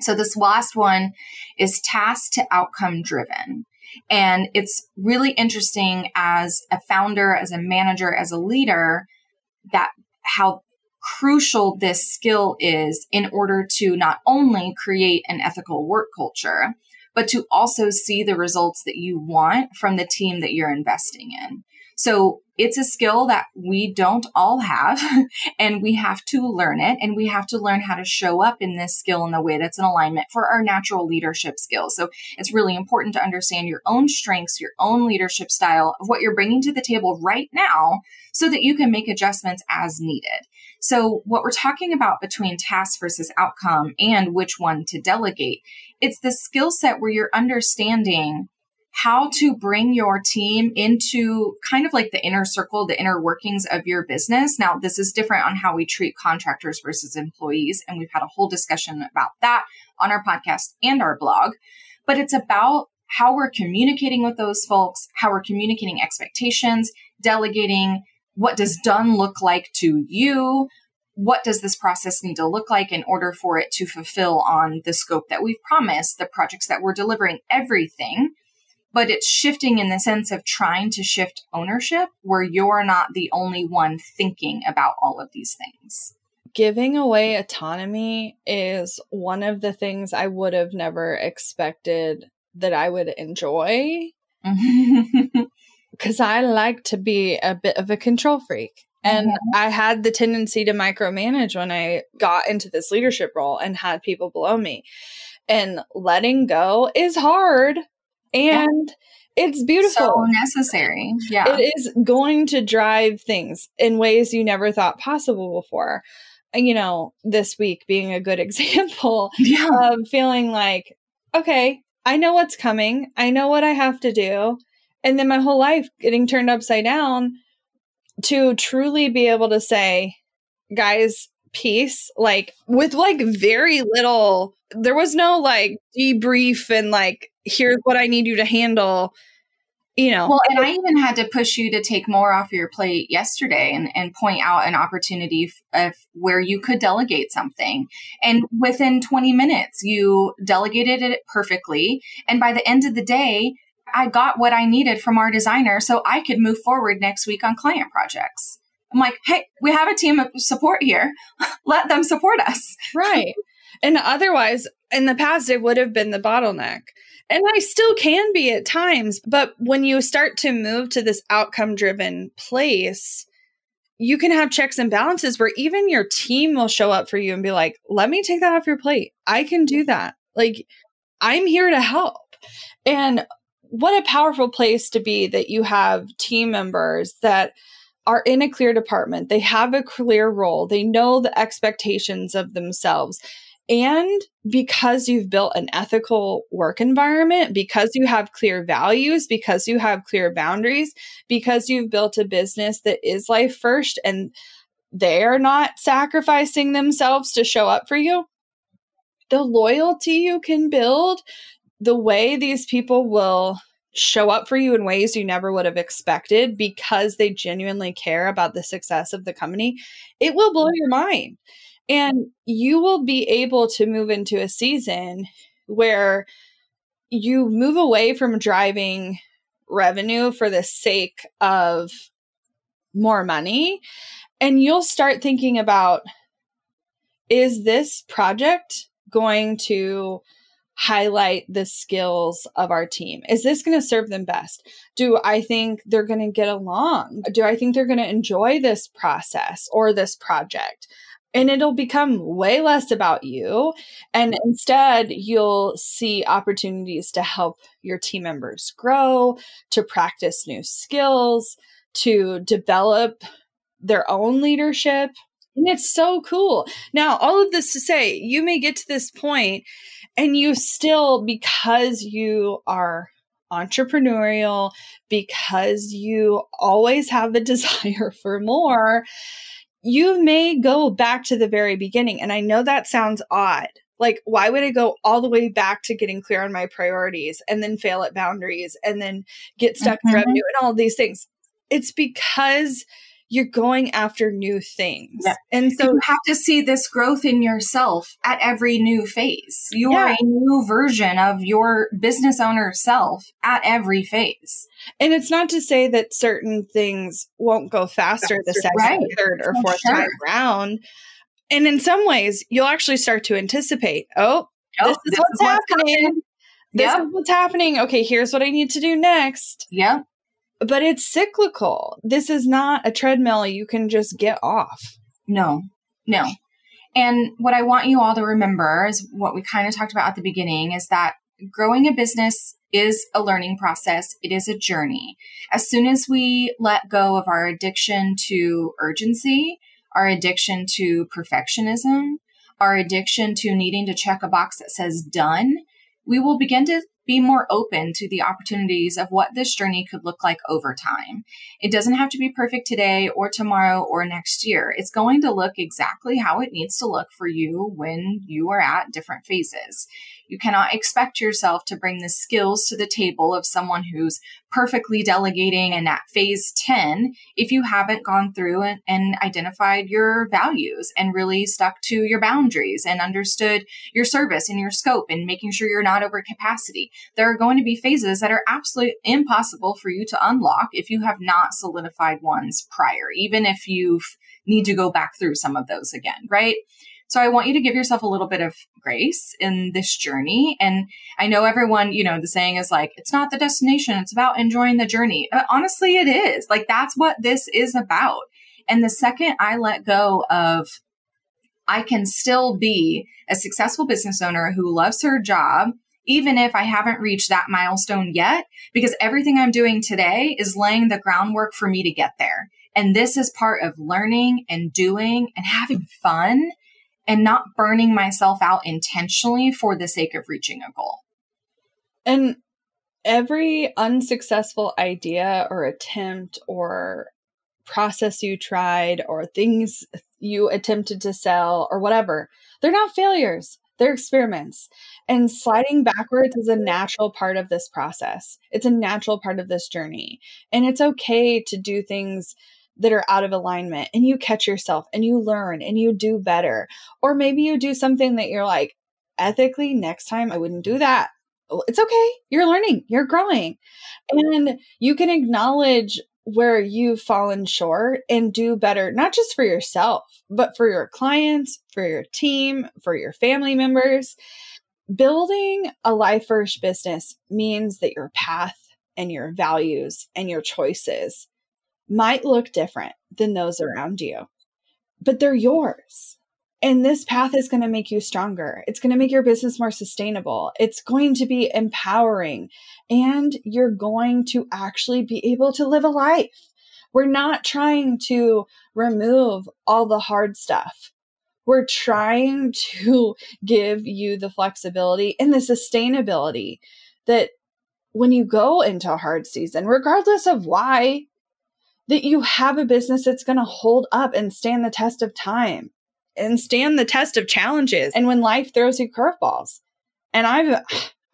So this last one is task to outcome driven. And it's really interesting as a founder, as a manager, as a leader, that how crucial this skill is in order to not only create an ethical work culture, but to also see the results that you want from the team that you're investing in. So it's a skill that we don't all have and we have to learn it and we have to learn how to show up in this skill in the way that's in alignment for our natural leadership skills. So it's really important to understand your own strengths, your own leadership style of what you're bringing to the table right now so that you can make adjustments as needed. So what we're talking about between task versus outcome and which one to delegate, it's the skill set where you're understanding how to bring your team into kind of like the inner circle, the inner workings of your business. Now, this is different on how we treat contractors versus employees. And we've had a whole discussion about that on our podcast and our blog. But it's about how we're communicating with those folks, how we're communicating expectations, delegating. What does done look like to you? What does this process need to look like in order for it to fulfill on the scope that we've promised, the projects that we're delivering, everything? but it's shifting in the sense of trying to shift ownership where you're not the only one thinking about all of these things. Giving away autonomy is one of the things I would have never expected that I would enjoy. Because I like to be a bit of a control freak. And mm-hmm. I had the tendency to micromanage when I got into this leadership role and had people below me. And letting go is hard and yeah. it's beautiful. So necessary. Yeah. It is going to drive things in ways you never thought possible before. You know, this week being a good example yeah. of feeling like, okay, I know what's coming. I know what I have to do. And then my whole life getting turned upside down to truly be able to say, guys, peace, like with like very little, there was no like debrief and like here's what I need you to handle. You know. Well, and I even had to push you to take more off your plate yesterday and, and point out an opportunity of where you could delegate something. And within 20 minutes, you delegated it perfectly. And by the end of the day, I got what I needed from our designer so I could move forward next week on client projects. I'm like, hey, we have a team of support here. Let them support us. Right. And otherwise, in the past, it would have been the bottleneck. And I still can be at times. But when you start to move to this outcome driven place, you can have checks and balances where even your team will show up for you and be like, let me take that off your plate. I can do that. Like, I'm here to help. And what a powerful place to be that you have team members that are in a clear department. They have a clear role. They know the expectations of themselves. And because you've built an ethical work environment, because you have clear values, because you have clear boundaries, because you've built a business that is life first and they are not sacrificing themselves to show up for you, the loyalty you can build, the way these people will show up for you in ways you never would have expected because they genuinely care about the success of the company, it will blow your mind. And you will be able to move into a season where you move away from driving revenue for the sake of more money and you'll start thinking about is this project going to highlight the skills of our team? Is this going to serve them best? Do I think they're going to get along? Do I think they're going to enjoy this process or this project? and it'll become way less about you. And instead, you'll see opportunities to help your team members grow, to practice new skills, to develop their own leadership. And it's so cool. Now, all of this to say, you may get to this point and you still, because you are entrepreneurial, because you always have a desire for more, you may go back to the very beginning. And I know that sounds odd. Like, why would I go all the way back to getting clear on my priorities and then fail at boundaries and then get stuck mm-hmm. in revenue and all these things? It's because you're going after new things. Yeah. And so you have to see this growth in yourself at every new phase. You're yeah. a new version of your business owner self at every phase. And it's not to say that certain things won't go faster, faster the second, right. third, or fourth sure. time around. And in some ways, you'll actually start to anticipate, oh, oh this is this what's, is happening. happening This Yep. is what's happening. Okay, here's what I need to do next. Yep. But it's cyclical. This is not a treadmill you can just get off. No, no. And what I want you all to remember is what we kind of talked about at the beginning is that growing a business is a learning process. It is a journey. As soon as we let go of our addiction to urgency, our addiction to perfectionism, our addiction to needing to check a box that says done, we will begin to be more open to the opportunities of what this journey could look like over time. It doesn't have to be perfect today or tomorrow or next year. It's going to look exactly how it needs to look for you when you are at different phases. You cannot expect yourself to bring the skills to the table of someone who's perfectly delegating and at phase 10 if you haven't gone through and, and identified your values and really stuck to your boundaries and understood your service and your scope and making sure you're not over capacity. There are going to be phases that are absolutely impossible for you to unlock if you have not solidified ones prior, even if you need to go back through some of those again, right? So I want you to give yourself a little bit of grace in this journey. And I know everyone, you know, the saying is like, it's not the destination, it's about enjoying the journey. Uh, honestly, it is. Like, that's what this is about. And the second I let go of, I can still be a successful business owner who loves her job, even if I haven't reached that milestone yet, because everything I'm doing today is laying the groundwork for me to get there. And this is part of learning and doing and having fun and not burning myself out intentionally for the sake of reaching a goal. And every unsuccessful idea or attempt or process you tried or things you attempted to sell or whatever, they're not failures. They're experiments. And sliding backwards is a natural part of this process. It's a natural part of this journey. And it's okay to do things that are out of alignment and you catch yourself and you learn and you do better. Or maybe you do something that you're like, ethically, next time I wouldn't do that. It's okay. You're learning, you're growing. And you can acknowledge where you've fallen short and do better, not just for yourself, but for your clients, for your team, for your family members. Building a life first business means that your path and your values and your choices might look different than those around you, but they're yours. And this path is going to make you stronger. It's going to make your business more sustainable. It's going to be empowering and you're going to actually be able to live a life. We're not trying to remove all the hard stuff. We're trying to give you the flexibility and the sustainability that when you go into a hard season, regardless of why, that you have a business that's going to hold up and stand the test of time and stand the test of challenges and when life throws you curveballs. And I've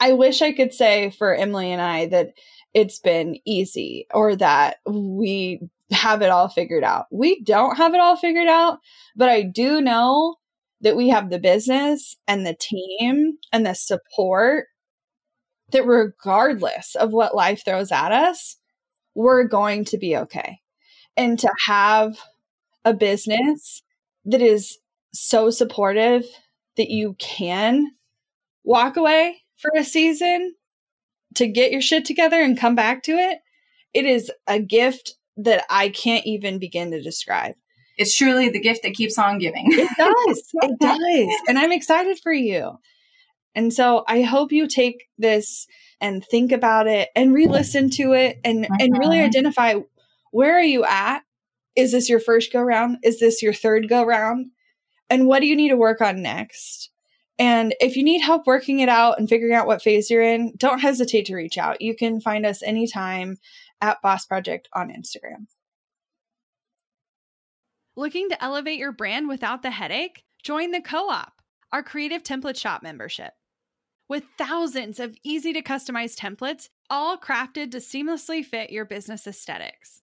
I wish I could say for Emylee and I that it's been easy or that we have it all figured out. We don't have it all figured out, but I do know that we have the business and the team and the support that regardless of what life throws at us, we're going to be okay. And to have a business that is so supportive that you can walk away for a season to get your shit together and come back to it, it is a gift that I can't even begin to describe. It's truly the gift that keeps on giving. It does. it does. And I'm excited for you. And so I hope you take this and think about it and re-listen to it and and really identify where are you at? Is this your first go round? Is this your third go round? And what do you need to work on next? And if you need help working it out and figuring out what phase you're in, don't hesitate to reach out. You can find us anytime at Boss Project on Instagram. Looking to elevate your brand without the headache? Join the Co op, our creative template shop membership. With thousands of easy to customize templates, all crafted to seamlessly fit your business aesthetics,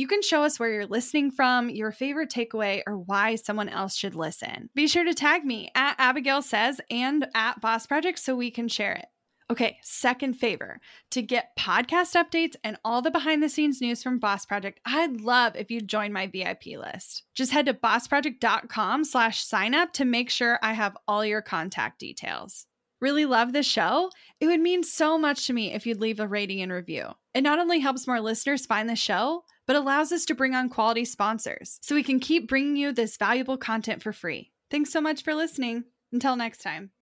You can show us where you're listening from, your favorite takeaway, or why someone else should listen. Be sure to tag me at Abagail Says and at Boss Project so we can share it. Okay, second favor to get podcast updates and all the behind the scenes news from Boss Project, I'd love if you join my VIP list. Just head to bossproject.com slash sign up to make sure I have all your contact details. Really love the show? It would mean so much to me if you'd leave a rating and review. It not only helps more listeners find the show, but allows us to bring on quality sponsors so we can keep bringing you this valuable content for free. Thanks so much for listening. Until next time.